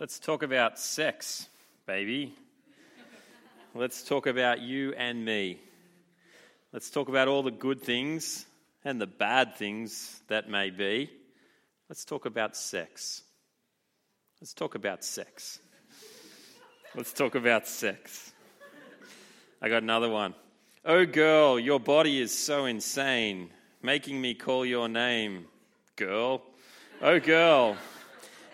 Let's talk about sex, baby. Let's talk about you and me. Let's talk about all the good things and the bad things that may be. Let's talk about sex. Let's talk about sex. Let's talk about sex. I got another one. Oh, girl, your body is so insane, making me call your name, girl. Oh, girl.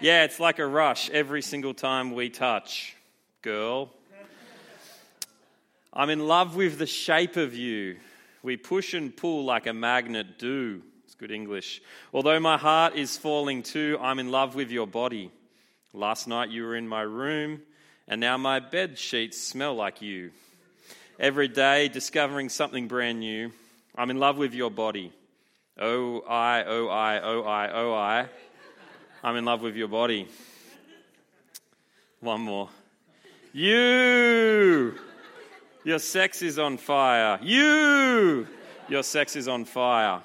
Yeah, it's like a rush every single time we touch, girl. I'm in love with the shape of you. We push and pull like a magnet do. It's good English. Although my heart is falling too, I'm in love with your body. Last night you were in my room, and now my bed sheets smell like you. Every day discovering something brand new. I'm in love with your body. Oh, I, oh, I, oh, I, oh, I. I'm in love with your body. One more. You! Your sex is on fire. You! Your sex is on fire.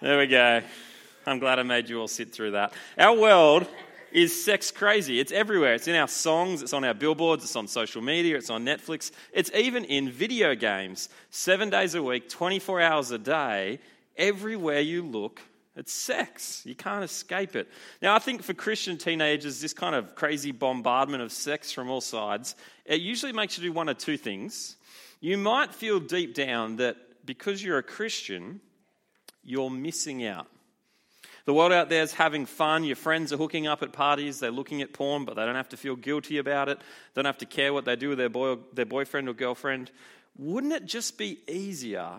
There we go. I'm glad I made you all sit through that. Our world is sex crazy. It's everywhere. It's in our songs, it's on our billboards, it's on social media, it's on Netflix, it's even in video games. Seven days a week, 24 hours a day, everywhere you look, it's sex. You can't escape it. Now, I think for Christian teenagers, this kind of crazy bombardment of sex from all sides, it usually makes you do one of two things. You might feel deep down that because you're a Christian, you're missing out. The world out there is having fun. Your friends are hooking up at parties. They're looking at porn, but they don't have to feel guilty about it. They don't have to care what they do with their, boy, their boyfriend or girlfriend. Wouldn't it just be easier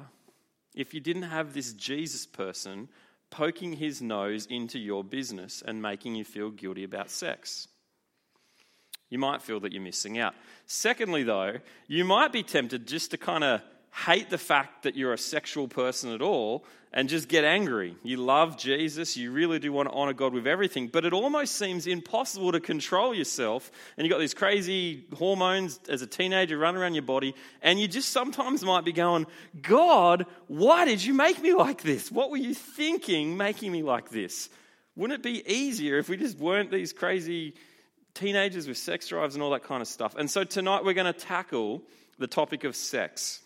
if you didn't have this Jesus person poking his nose into your business and making you feel guilty about sex. You might feel that you're missing out. Secondly, though, you might be tempted just to kind of hate the fact that you're a sexual person at all and just get angry. You love Jesus, you really do want to honor God with everything, but it almost seems impossible to control yourself. And you've got these crazy hormones as a teenager running around your body, and you just sometimes might be going, God, why did you make me like this? What were you thinking making me like this? Wouldn't it be easier if we just weren't these crazy teenagers with sex drives and all that kind of stuff? And so tonight we're going to tackle the topic of sex.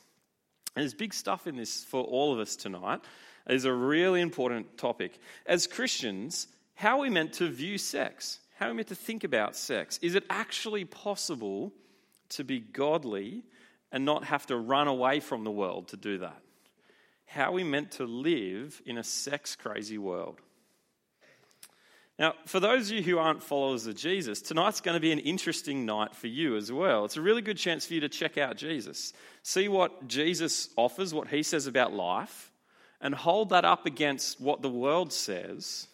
And there's big stuff in this for all of us tonight. It's a really important topic. As Christians, how are we meant to view sex? How are we meant to think about sex? Is it actually possible to be godly and not have to run away from the world to do that? How are we meant to live in a sex crazy world? Now, for those of you who aren't followers of Jesus, tonight's going to be an interesting night for you as well. It's a really good chance for you to check out Jesus, see what Jesus offers, what he says about life, and hold that up against what the world says.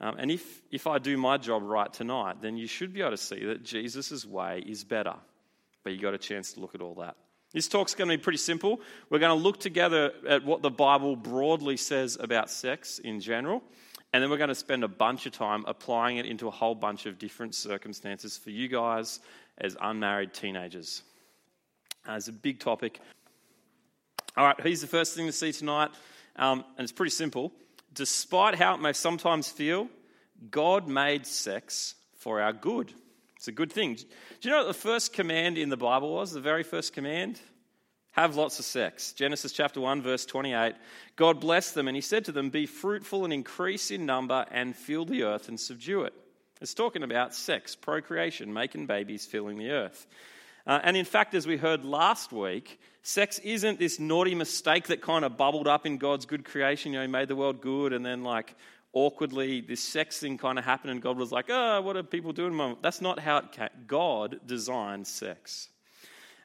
Um, and if, if I do my job right tonight, then you should be able to see that Jesus' way is better. But you got a chance to look at all that. This talk's going to be pretty simple. We're going to look together at what the Bible broadly says about sex in general. And then we're going to spend a bunch of time applying it into a whole bunch of different circumstances for you guys as unmarried teenagers. Uh, it's a big topic. All right, here's the first thing to see tonight, um, and it's pretty simple. Despite how it may sometimes feel, God made sex for our good. It's a good thing. Do you know what the first command in the Bible was? The very first command? Have lots of sex. Genesis chapter 1, verse 28. God blessed them, and he said to them, Be fruitful and increase in number and fill the earth and subdue it. It's talking about sex, procreation, making babies, filling the earth. Uh, and in fact, as we heard last week, sex isn't this naughty mistake that kind of bubbled up in God's good creation. You know, He made the world good, and then, like, awkwardly, this sex thing kind of happened, and God was like, oh, what are people doing? That's not how it came. God designed sex.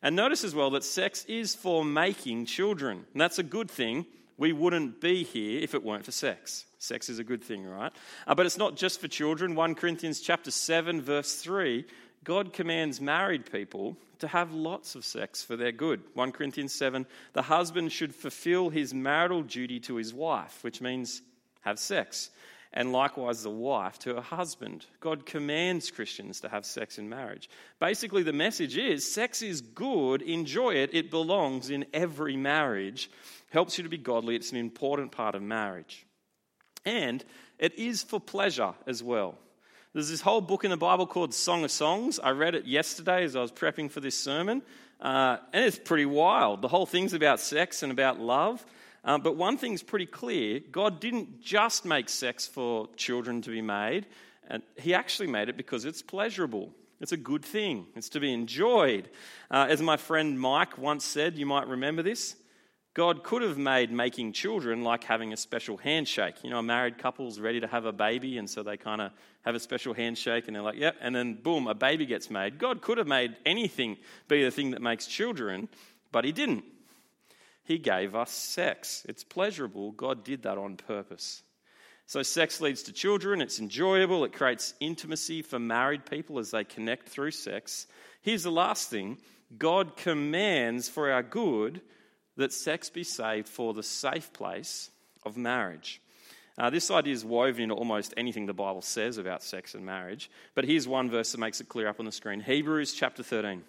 And notice as well that sex is for making children. And that's a good thing. We wouldn't be here if it weren't for sex. Sex is a good thing, right? Uh, but it's not just for children. 1 Corinthians chapter 7 verse 3, God commands married people to have lots of sex for their good. 1 Corinthians 7, the husband should fulfill his marital duty to his wife, which means have sex and likewise the wife to her husband. God commands Christians to have sex in marriage. Basically, the message is sex is good, enjoy it, it belongs in every marriage, helps you to be godly, it's an important part of marriage. And it is for pleasure as well. There's this whole book in the Bible called Song of Songs. I read it yesterday as I was prepping for this sermon, uh, and it's pretty wild. The whole thing's about sex and about love. Uh, but one thing's pretty clear God didn't just make sex for children to be made, and He actually made it because it's pleasurable. It's a good thing, it's to be enjoyed. Uh, as my friend Mike once said, you might remember this God could have made making children like having a special handshake. You know, a married couple's ready to have a baby, and so they kind of have a special handshake, and they're like, yep, and then boom, a baby gets made. God could have made anything be the thing that makes children, but He didn't. He gave us sex. It's pleasurable. God did that on purpose. So, sex leads to children. It's enjoyable. It creates intimacy for married people as they connect through sex. Here's the last thing God commands for our good that sex be saved for the safe place of marriage. Uh, this idea is woven into almost anything the Bible says about sex and marriage. But here's one verse that makes it clear up on the screen Hebrews chapter 13.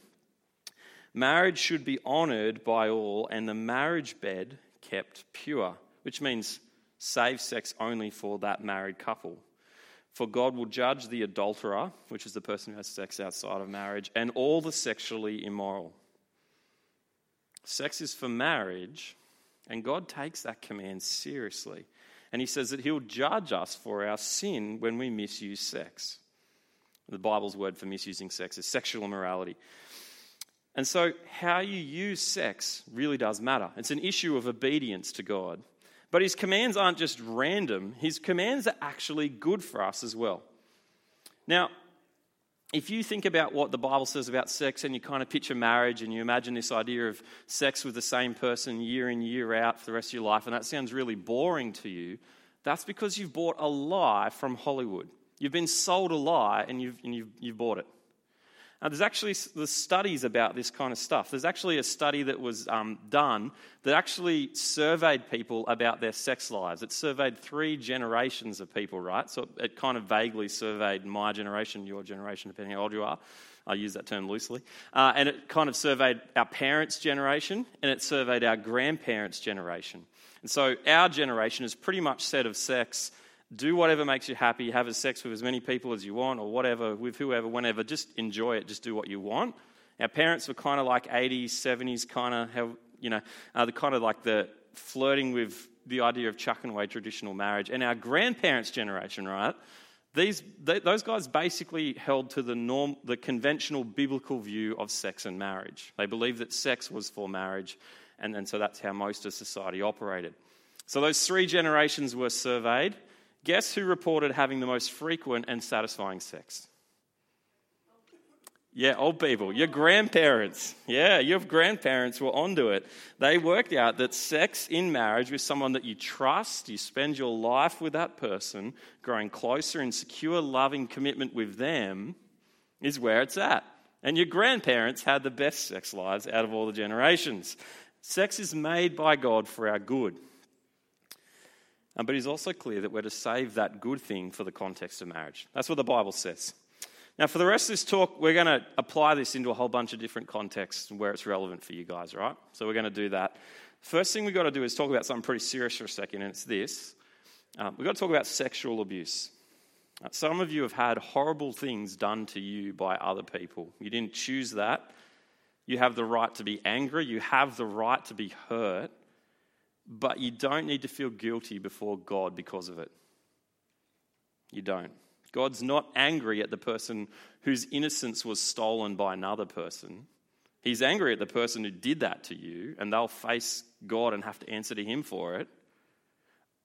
Marriage should be honoured by all, and the marriage bed kept pure, which means save sex only for that married couple. For God will judge the adulterer, which is the person who has sex outside of marriage, and all the sexually immoral. Sex is for marriage, and God takes that command seriously. And He says that He'll judge us for our sin when we misuse sex. The Bible's word for misusing sex is sexual immorality. And so, how you use sex really does matter. It's an issue of obedience to God. But His commands aren't just random, His commands are actually good for us as well. Now, if you think about what the Bible says about sex and you kind of picture marriage and you imagine this idea of sex with the same person year in, year out for the rest of your life, and that sounds really boring to you, that's because you've bought a lie from Hollywood. You've been sold a lie and you've, and you've, you've bought it. There's actually there's studies about this kind of stuff. There's actually a study that was um, done that actually surveyed people about their sex lives. It surveyed three generations of people, right? So it kind of vaguely surveyed my generation, your generation, depending how old you are. I use that term loosely. Uh, and it kind of surveyed our parents' generation and it surveyed our grandparents' generation. And so our generation is pretty much set of sex do whatever makes you happy, have sex with as many people as you want, or whatever, with whoever, whenever. Just enjoy it, just do what you want. Our parents were kind of like 80s, 70s, kind of have, you know, uh, the kind of like the flirting with the idea of chucking away traditional marriage. And our grandparents' generation, right? These, they, those guys basically held to the norm, the conventional biblical view of sex and marriage. They believed that sex was for marriage, and, and so that's how most of society operated. So those three generations were surveyed. Guess who reported having the most frequent and satisfying sex? Yeah, old people. Your grandparents. Yeah, your grandparents were onto it. They worked out that sex in marriage with someone that you trust, you spend your life with that person, growing closer in secure, loving commitment with them, is where it's at. And your grandparents had the best sex lives out of all the generations. Sex is made by God for our good. Um, but he's also clear that we're to save that good thing for the context of marriage. That's what the Bible says. Now, for the rest of this talk, we're going to apply this into a whole bunch of different contexts where it's relevant for you guys, right? So we're going to do that. First thing we've got to do is talk about something pretty serious for a second, and it's this. Um, we've got to talk about sexual abuse. Uh, some of you have had horrible things done to you by other people. You didn't choose that. You have the right to be angry. You have the right to be hurt but you don't need to feel guilty before God because of it. You don't. God's not angry at the person whose innocence was stolen by another person. He's angry at the person who did that to you, and they'll face God and have to answer to Him for it.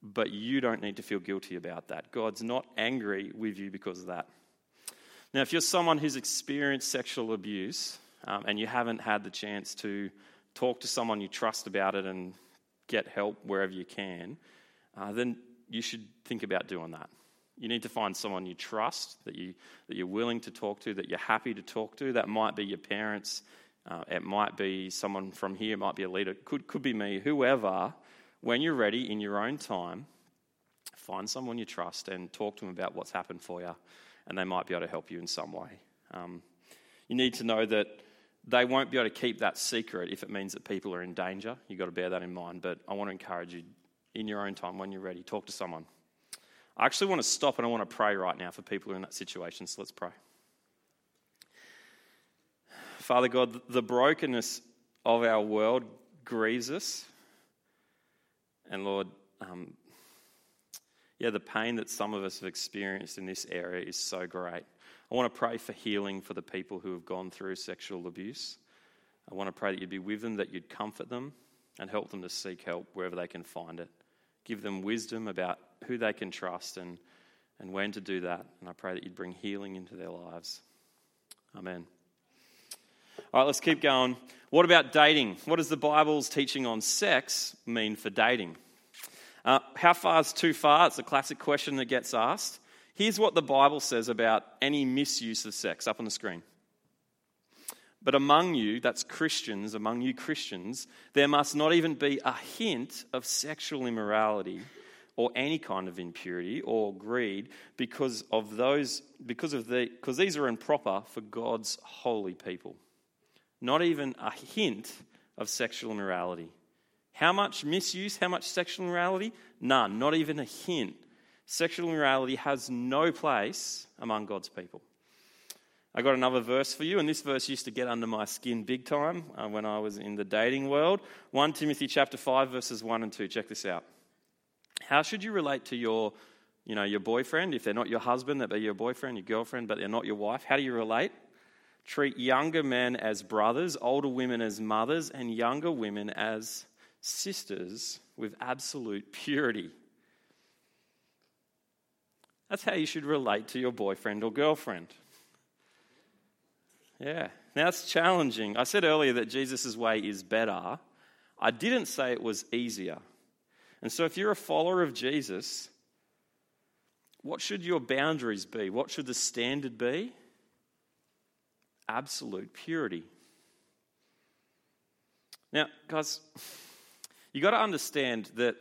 But you don't need to feel guilty about that. God's not angry with you because of that. Now, if you're someone who's experienced sexual abuse um, and you haven't had the chance to talk to someone you trust about it and get help wherever you can, uh, then you should think about doing that. You need to find someone you trust, that, you, that you're willing to talk to, that you're happy to talk to. That might be your parents, uh, it might be someone from here, it might be a leader, could, could be me, whoever. When you're ready in your own time, find someone you trust and talk to them about what's happened for you, and they might be able to help you in some way. Um, you need to know that they won't be able to keep that secret if it means that people are in danger. You've got to bear that in mind. But I want to encourage you in your own time when you're ready, talk to someone. I actually want to stop and I want to pray right now for people who are in that situation. So let's pray. Father God, the brokenness of our world grieves us. And Lord, um, yeah, the pain that some of us have experienced in this area is so great. I want to pray for healing for the people who have gone through sexual abuse. I want to pray that you'd be with them, that you'd comfort them, and help them to seek help wherever they can find it. Give them wisdom about who they can trust and, and when to do that. And I pray that you'd bring healing into their lives. Amen. All right, let's keep going. What about dating? What does the Bible's teaching on sex mean for dating? Uh, how far is too far? It's a classic question that gets asked. Here's what the Bible says about any misuse of sex up on the screen. But among you, that's Christians, among you Christians, there must not even be a hint of sexual immorality or any kind of impurity or greed because of those because of the because these are improper for God's holy people. Not even a hint of sexual immorality. How much misuse? How much sexual immorality? None, not even a hint. Sexual immorality has no place among God's people. I got another verse for you, and this verse used to get under my skin big time uh, when I was in the dating world. 1 Timothy chapter 5 verses 1 and 2. Check this out. How should you relate to your, you know, your boyfriend if they're not your husband, that they're your boyfriend, your girlfriend, but they're not your wife? How do you relate? Treat younger men as brothers, older women as mothers, and younger women as sisters with absolute purity. That's how you should relate to your boyfriend or girlfriend. Yeah. Now it's challenging. I said earlier that Jesus' way is better. I didn't say it was easier. And so, if you're a follower of Jesus, what should your boundaries be? What should the standard be? Absolute purity. Now, guys, you got to understand that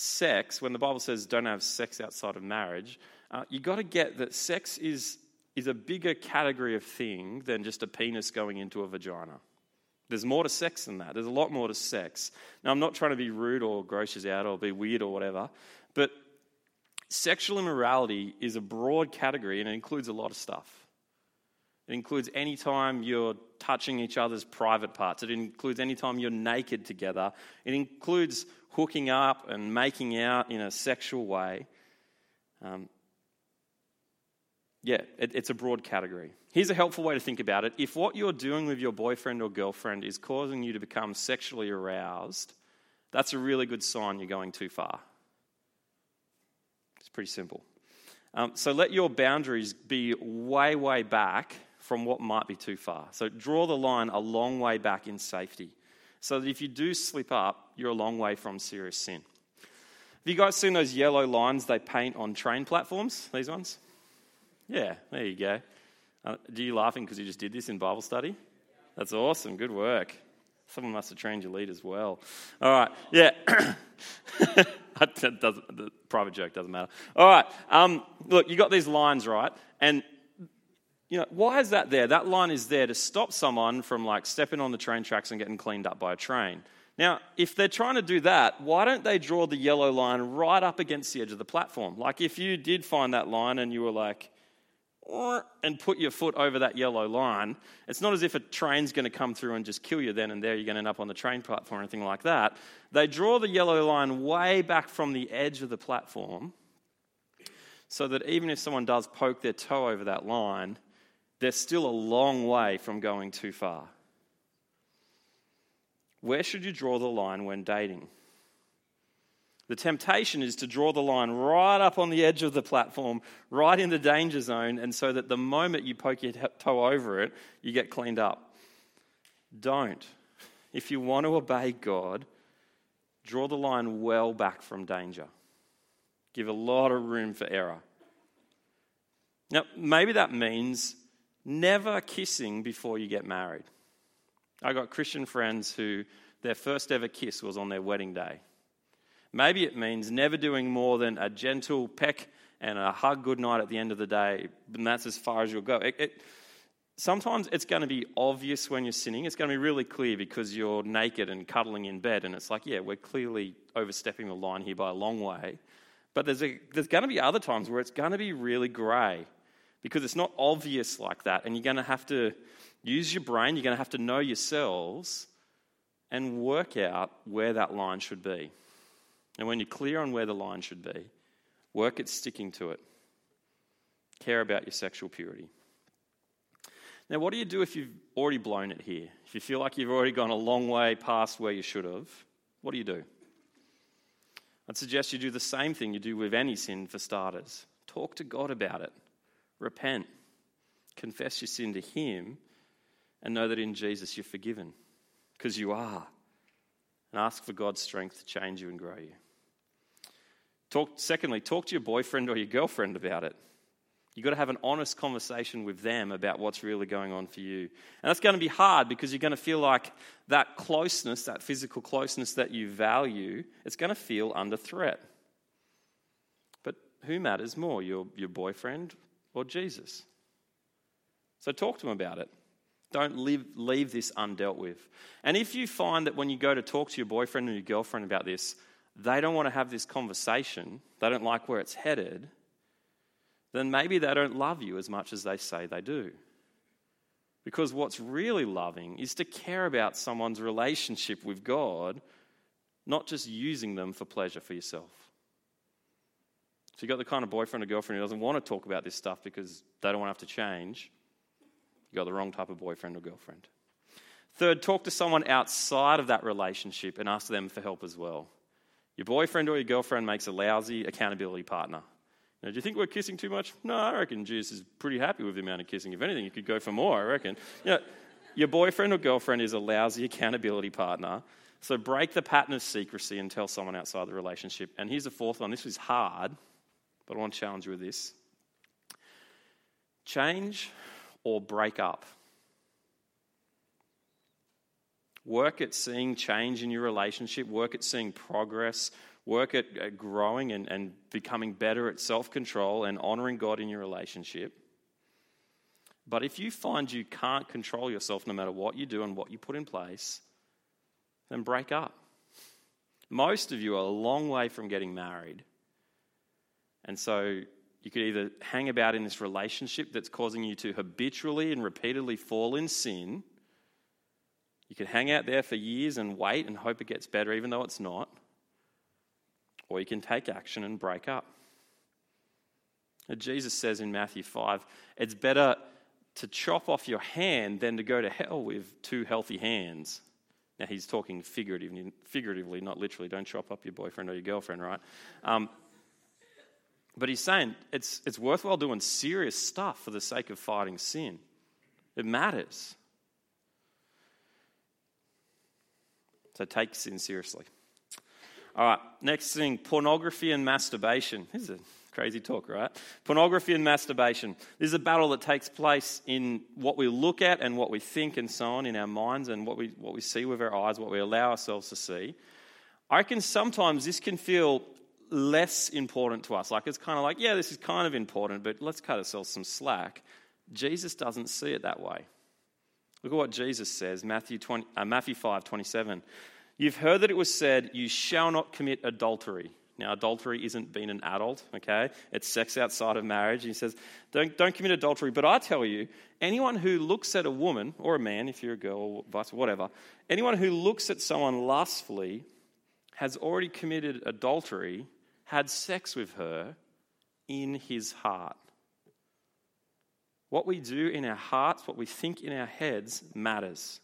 sex, when the Bible says don't have sex outside of marriage, uh, you got to get that sex is, is a bigger category of thing than just a penis going into a vagina. There's more to sex than that. There's a lot more to sex. Now, I'm not trying to be rude or gross out or be weird or whatever, but sexual immorality is a broad category and it includes a lot of stuff. It includes any time you're touching each other's private parts. It includes any time you're naked together. It includes hooking up and making out in a sexual way. Um, yeah, it, it's a broad category. Here's a helpful way to think about it. If what you're doing with your boyfriend or girlfriend is causing you to become sexually aroused, that's a really good sign you're going too far. It's pretty simple. Um, so let your boundaries be way, way back from what might be too far. So draw the line a long way back in safety so that if you do slip up, you're a long way from serious sin. Have you guys seen those yellow lines they paint on train platforms? These ones? Yeah, there you go. Uh, you laughing because you just did this in Bible study? That's awesome. Good work. Someone must have trained your lead as well. All right. Yeah. that doesn't, the private joke doesn't matter. All right. Um, look, you got these lines, right? And you know, why is that there? That line is there to stop someone from like stepping on the train tracks and getting cleaned up by a train. Now, if they're trying to do that, why don't they draw the yellow line right up against the edge of the platform? Like if you did find that line and you were like, and put your foot over that yellow line, it's not as if a train's going to come through and just kill you then and there. You're going to end up on the train platform or anything like that. They draw the yellow line way back from the edge of the platform so that even if someone does poke their toe over that line, they're still a long way from going too far. Where should you draw the line when dating? The temptation is to draw the line right up on the edge of the platform, right in the danger zone, and so that the moment you poke your toe over it, you get cleaned up. Don't. If you want to obey God, draw the line well back from danger. Give a lot of room for error. Now, maybe that means never kissing before you get married. I got Christian friends who their first ever kiss was on their wedding day. Maybe it means never doing more than a gentle peck and a hug goodnight at the end of the day, and that's as far as you'll go. It, it, sometimes it's going to be obvious when you're sinning. It's going to be really clear because you're naked and cuddling in bed, and it's like, yeah, we're clearly overstepping the line here by a long way. But there's, a, there's going to be other times where it's going to be really grey because it's not obvious like that. And you're going to have to use your brain, you're going to have to know yourselves and work out where that line should be. And when you're clear on where the line should be, work at sticking to it. Care about your sexual purity. Now, what do you do if you've already blown it here? If you feel like you've already gone a long way past where you should have, what do you do? I'd suggest you do the same thing you do with any sin for starters. Talk to God about it. Repent. Confess your sin to Him and know that in Jesus you're forgiven because you are. And ask for God's strength to change you and grow you. Talk, secondly, talk to your boyfriend or your girlfriend about it. You've got to have an honest conversation with them about what's really going on for you. And that's going to be hard because you're going to feel like that closeness, that physical closeness that you value, it's going to feel under threat. But who matters more, your, your boyfriend or Jesus? So talk to them about it. Don't leave, leave this undealt with. And if you find that when you go to talk to your boyfriend or your girlfriend about this, they don't want to have this conversation, they don't like where it's headed, then maybe they don't love you as much as they say they do. Because what's really loving is to care about someone's relationship with God, not just using them for pleasure for yourself. You've got the kind of boyfriend or girlfriend who doesn't want to talk about this stuff because they don't want to have to change. You've got the wrong type of boyfriend or girlfriend. Third, talk to someone outside of that relationship and ask them for help as well. Your boyfriend or your girlfriend makes a lousy accountability partner. Now, do you think we're kissing too much? No, I reckon Jesus is pretty happy with the amount of kissing. If anything, you could go for more, I reckon. You know, your boyfriend or girlfriend is a lousy accountability partner. So break the pattern of secrecy and tell someone outside the relationship. And here's the fourth one. This was hard, but I want to challenge you with this. Change or break up. Work at seeing change in your relationship, work at seeing progress, work at, at growing and, and becoming better at self control and honoring God in your relationship. But if you find you can't control yourself no matter what you do and what you put in place, then break up. Most of you are a long way from getting married. And so you could either hang about in this relationship that's causing you to habitually and repeatedly fall in sin. You could hang out there for years and wait and hope it gets better, even though it's not or you can take action and break up. Jesus says in Matthew 5 it's better to chop off your hand than to go to hell with two healthy hands. Now, he's talking figuratively, figuratively not literally. Don't chop up your boyfriend or your girlfriend, right? Um, but he's saying it's, it's worthwhile doing serious stuff for the sake of fighting sin. It matters. So take sin seriously. All right, next thing pornography and masturbation. This is a crazy talk, right? Pornography and masturbation. This is a battle that takes place in what we look at and what we think and so on in our minds and what we, what we see with our eyes, what we allow ourselves to see. I reckon sometimes this can feel less important to us. Like it's kind of like, yeah, this is kind of important, but let's cut ourselves some slack. Jesus doesn't see it that way. Look at what Jesus says, Matthew, 20, uh, Matthew 5 27. You've heard that it was said, You shall not commit adultery. Now, adultery isn't being an adult, okay? It's sex outside of marriage. He says, don't, don't commit adultery. But I tell you, anyone who looks at a woman, or a man if you're a girl, or vice whatever, anyone who looks at someone lustfully has already committed adultery, had sex with her in his heart. What we do in our hearts, what we think in our heads, matters.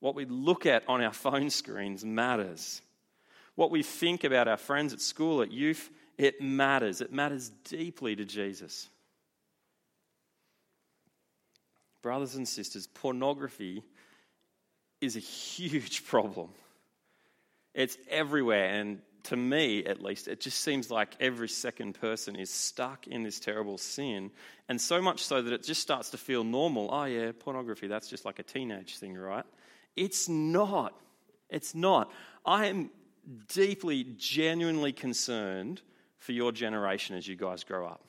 What we look at on our phone screens matters. What we think about our friends at school, at youth, it matters. It matters deeply to Jesus. Brothers and sisters, pornography is a huge problem. It's everywhere, and to me at least, it just seems like every second person is stuck in this terrible sin, and so much so that it just starts to feel normal. Oh, yeah, pornography, that's just like a teenage thing, right? It's not. It's not. I am deeply, genuinely concerned for your generation as you guys grow up.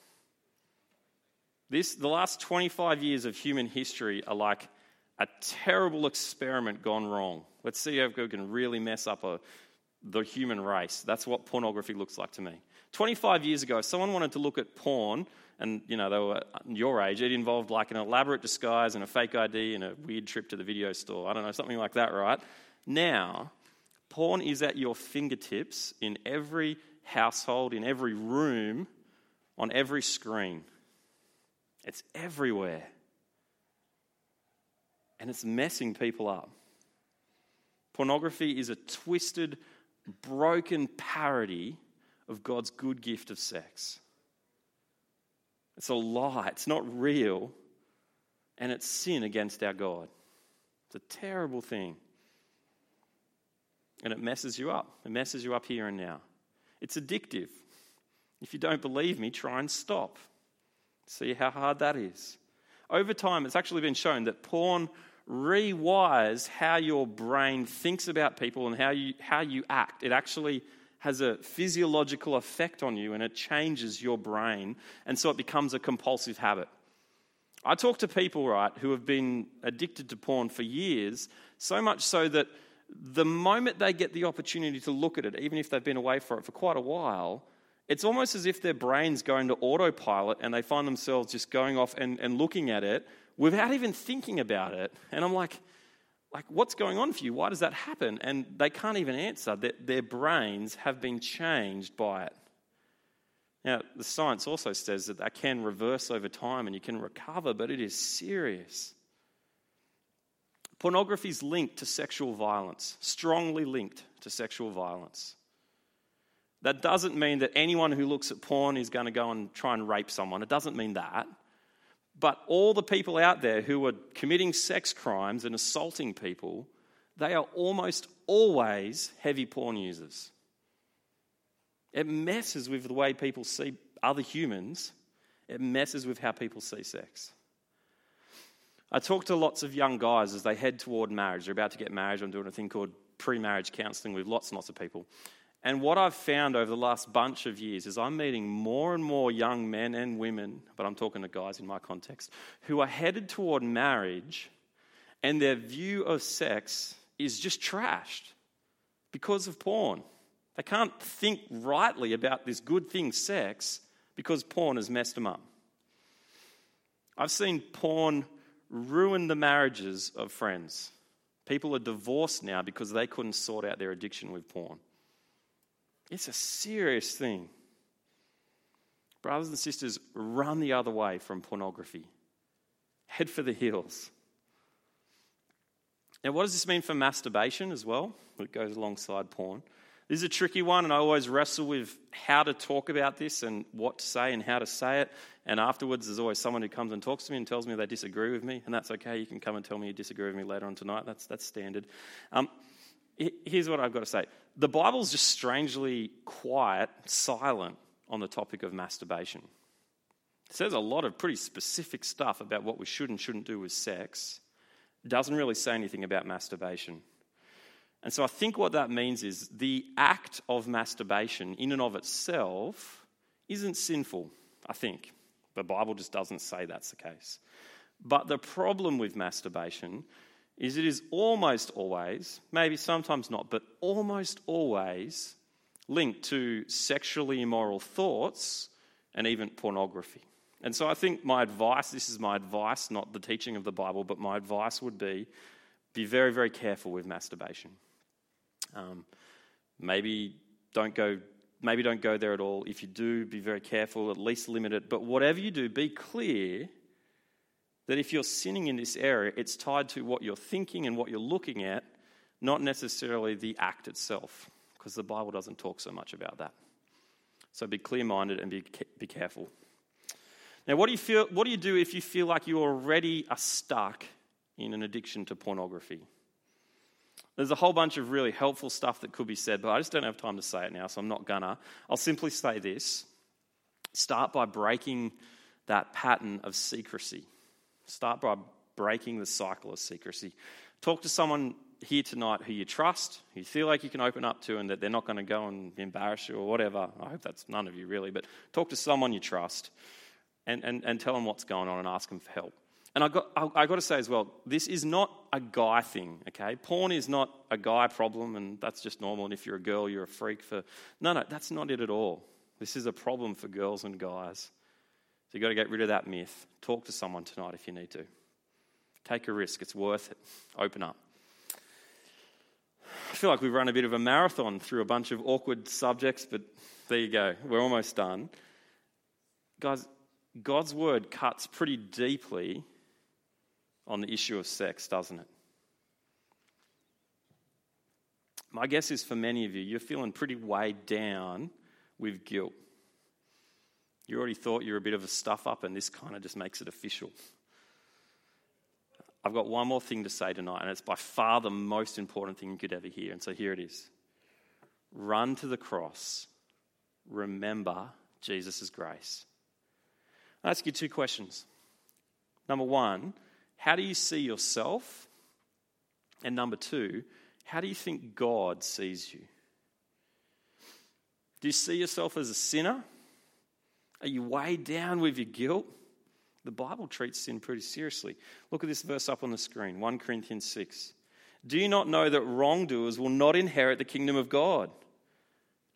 This, the last 25 years of human history are like a terrible experiment gone wrong. Let's see if we can really mess up a, the human race. That's what pornography looks like to me. 25 years ago, someone wanted to look at porn, and you know they were uh, your age, it involved like an elaborate disguise and a fake ID and a weird trip to the video store. I don't know, something like that, right? Now, porn is at your fingertips in every household, in every room, on every screen. It's everywhere. And it's messing people up. Pornography is a twisted, broken parody of God's good gift of sex. It's a lie, it's not real, and it's sin against our God. It's a terrible thing. And it messes you up. It messes you up here and now. It's addictive. If you don't believe me, try and stop. See how hard that is. Over time, it's actually been shown that porn rewires how your brain thinks about people and how you, how you act. It actually has a physiological effect on you and it changes your brain, and so it becomes a compulsive habit. I talk to people, right, who have been addicted to porn for years, so much so that the moment they get the opportunity to look at it, even if they've been away for it for quite a while, it's almost as if their brain's going to autopilot and they find themselves just going off and, and looking at it without even thinking about it. And I'm like, like, what's going on for you? Why does that happen? And they can't even answer. Their, their brains have been changed by it. Now, the science also says that that can reverse over time and you can recover, but it is serious. Pornography is linked to sexual violence, strongly linked to sexual violence. That doesn't mean that anyone who looks at porn is going to go and try and rape someone. It doesn't mean that. But all the people out there who are committing sex crimes and assaulting people, they are almost always heavy porn users. It messes with the way people see other humans, it messes with how people see sex. I talk to lots of young guys as they head toward marriage. They're about to get married. I'm doing a thing called pre marriage counseling with lots and lots of people. And what I've found over the last bunch of years is I'm meeting more and more young men and women, but I'm talking to guys in my context, who are headed toward marriage and their view of sex is just trashed because of porn. They can't think rightly about this good thing, sex, because porn has messed them up. I've seen porn ruin the marriages of friends. People are divorced now because they couldn't sort out their addiction with porn. It's a serious thing. Brothers and sisters, run the other way from pornography. Head for the hills. Now, what does this mean for masturbation as well? It goes alongside porn. This is a tricky one, and I always wrestle with how to talk about this and what to say and how to say it. And afterwards, there's always someone who comes and talks to me and tells me they disagree with me, and that's okay. You can come and tell me you disagree with me later on tonight. That's, that's standard. Um, here's what I've got to say the Bible's just strangely quiet, silent on the topic of masturbation. It says a lot of pretty specific stuff about what we should and shouldn't do with sex. It doesn't really say anything about masturbation. And so I think what that means is the act of masturbation, in and of itself, isn't sinful, I think. The Bible just doesn't say that's the case. But the problem with masturbation is it is almost always, maybe sometimes not, but almost always linked to sexually immoral thoughts and even pornography. And so I think my advice this is my advice, not the teaching of the Bible, but my advice would be be very, very careful with masturbation. Um, maybe don't go. Maybe don't go there at all. If you do, be very careful. At least limit it. But whatever you do, be clear that if you're sinning in this area, it's tied to what you're thinking and what you're looking at, not necessarily the act itself, because the Bible doesn't talk so much about that. So be clear minded and be, be careful. Now, what do, you feel, what do you do if you feel like you already are stuck in an addiction to pornography? There's a whole bunch of really helpful stuff that could be said, but I just don't have time to say it now, so I'm not gonna. I'll simply say this start by breaking that pattern of secrecy. Start by breaking the cycle of secrecy. Talk to someone here tonight who you trust, who you feel like you can open up to, and that they're not going to go and embarrass you or whatever. I hope that's none of you really, but talk to someone you trust and, and, and tell them what's going on and ask them for help. And I got, I, I got to say as well, this is not a guy thing, okay? Porn is not a guy problem, and that's just normal. And if you're a girl, you're a freak for. No, no, that's not it at all. This is a problem for girls and guys. So you've got to get rid of that myth. Talk to someone tonight if you need to. Take a risk, it's worth it. Open up. I feel like we've run a bit of a marathon through a bunch of awkward subjects, but there you go. We're almost done. Guys, God's word cuts pretty deeply on the issue of sex, doesn't it? My guess is for many of you, you're feeling pretty weighed down with guilt. You already thought you were a bit of a stuff up, and this kind of just makes it official. I've got one more thing to say tonight, and it's by far the most important thing you could ever hear. And so here it is Run to the cross. Remember Jesus' grace. I'll ask you two questions. Number one, how do you see yourself? And number two, how do you think God sees you? Do you see yourself as a sinner? Are you weighed down with your guilt? The Bible treats sin pretty seriously. Look at this verse up on the screen 1 Corinthians 6. Do you not know that wrongdoers will not inherit the kingdom of God?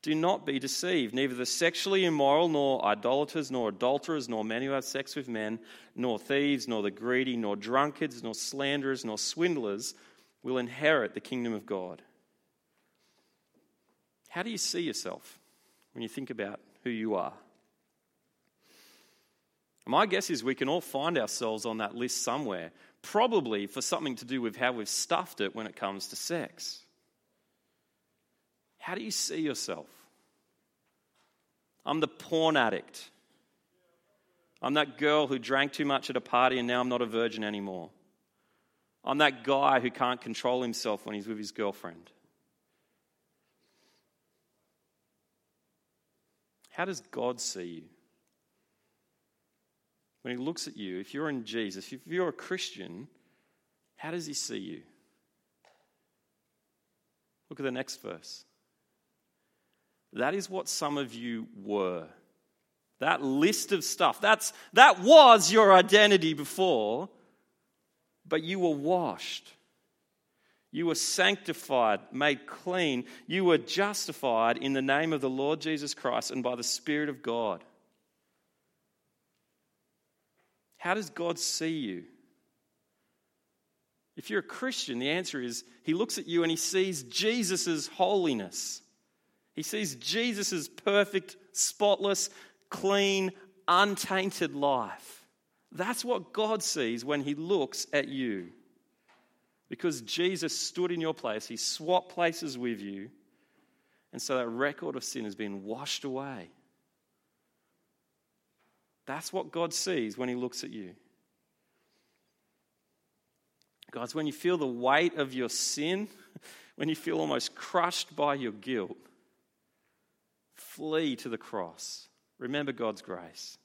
Do not be deceived. Neither the sexually immoral, nor idolaters, nor adulterers, nor men who have sex with men, nor thieves, nor the greedy, nor drunkards, nor slanderers, nor swindlers will inherit the kingdom of God. How do you see yourself when you think about who you are? My guess is we can all find ourselves on that list somewhere, probably for something to do with how we've stuffed it when it comes to sex. How do you see yourself? I'm the porn addict. I'm that girl who drank too much at a party and now I'm not a virgin anymore. I'm that guy who can't control himself when he's with his girlfriend. How does God see you? When he looks at you, if you're in Jesus, if you're a Christian, how does he see you? Look at the next verse. That is what some of you were. That list of stuff, that's, that was your identity before, but you were washed. You were sanctified, made clean. You were justified in the name of the Lord Jesus Christ and by the Spirit of God. How does God see you? If you're a Christian, the answer is He looks at you and He sees Jesus' holiness. He sees Jesus' perfect, spotless, clean, untainted life. That's what God sees when He looks at you. Because Jesus stood in your place, He swapped places with you, and so that record of sin has been washed away. That's what God sees when He looks at you. Guys, when you feel the weight of your sin, when you feel almost crushed by your guilt, flee to the cross. Remember God's grace.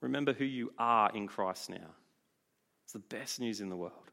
Remember who you are in Christ now. It's the best news in the world.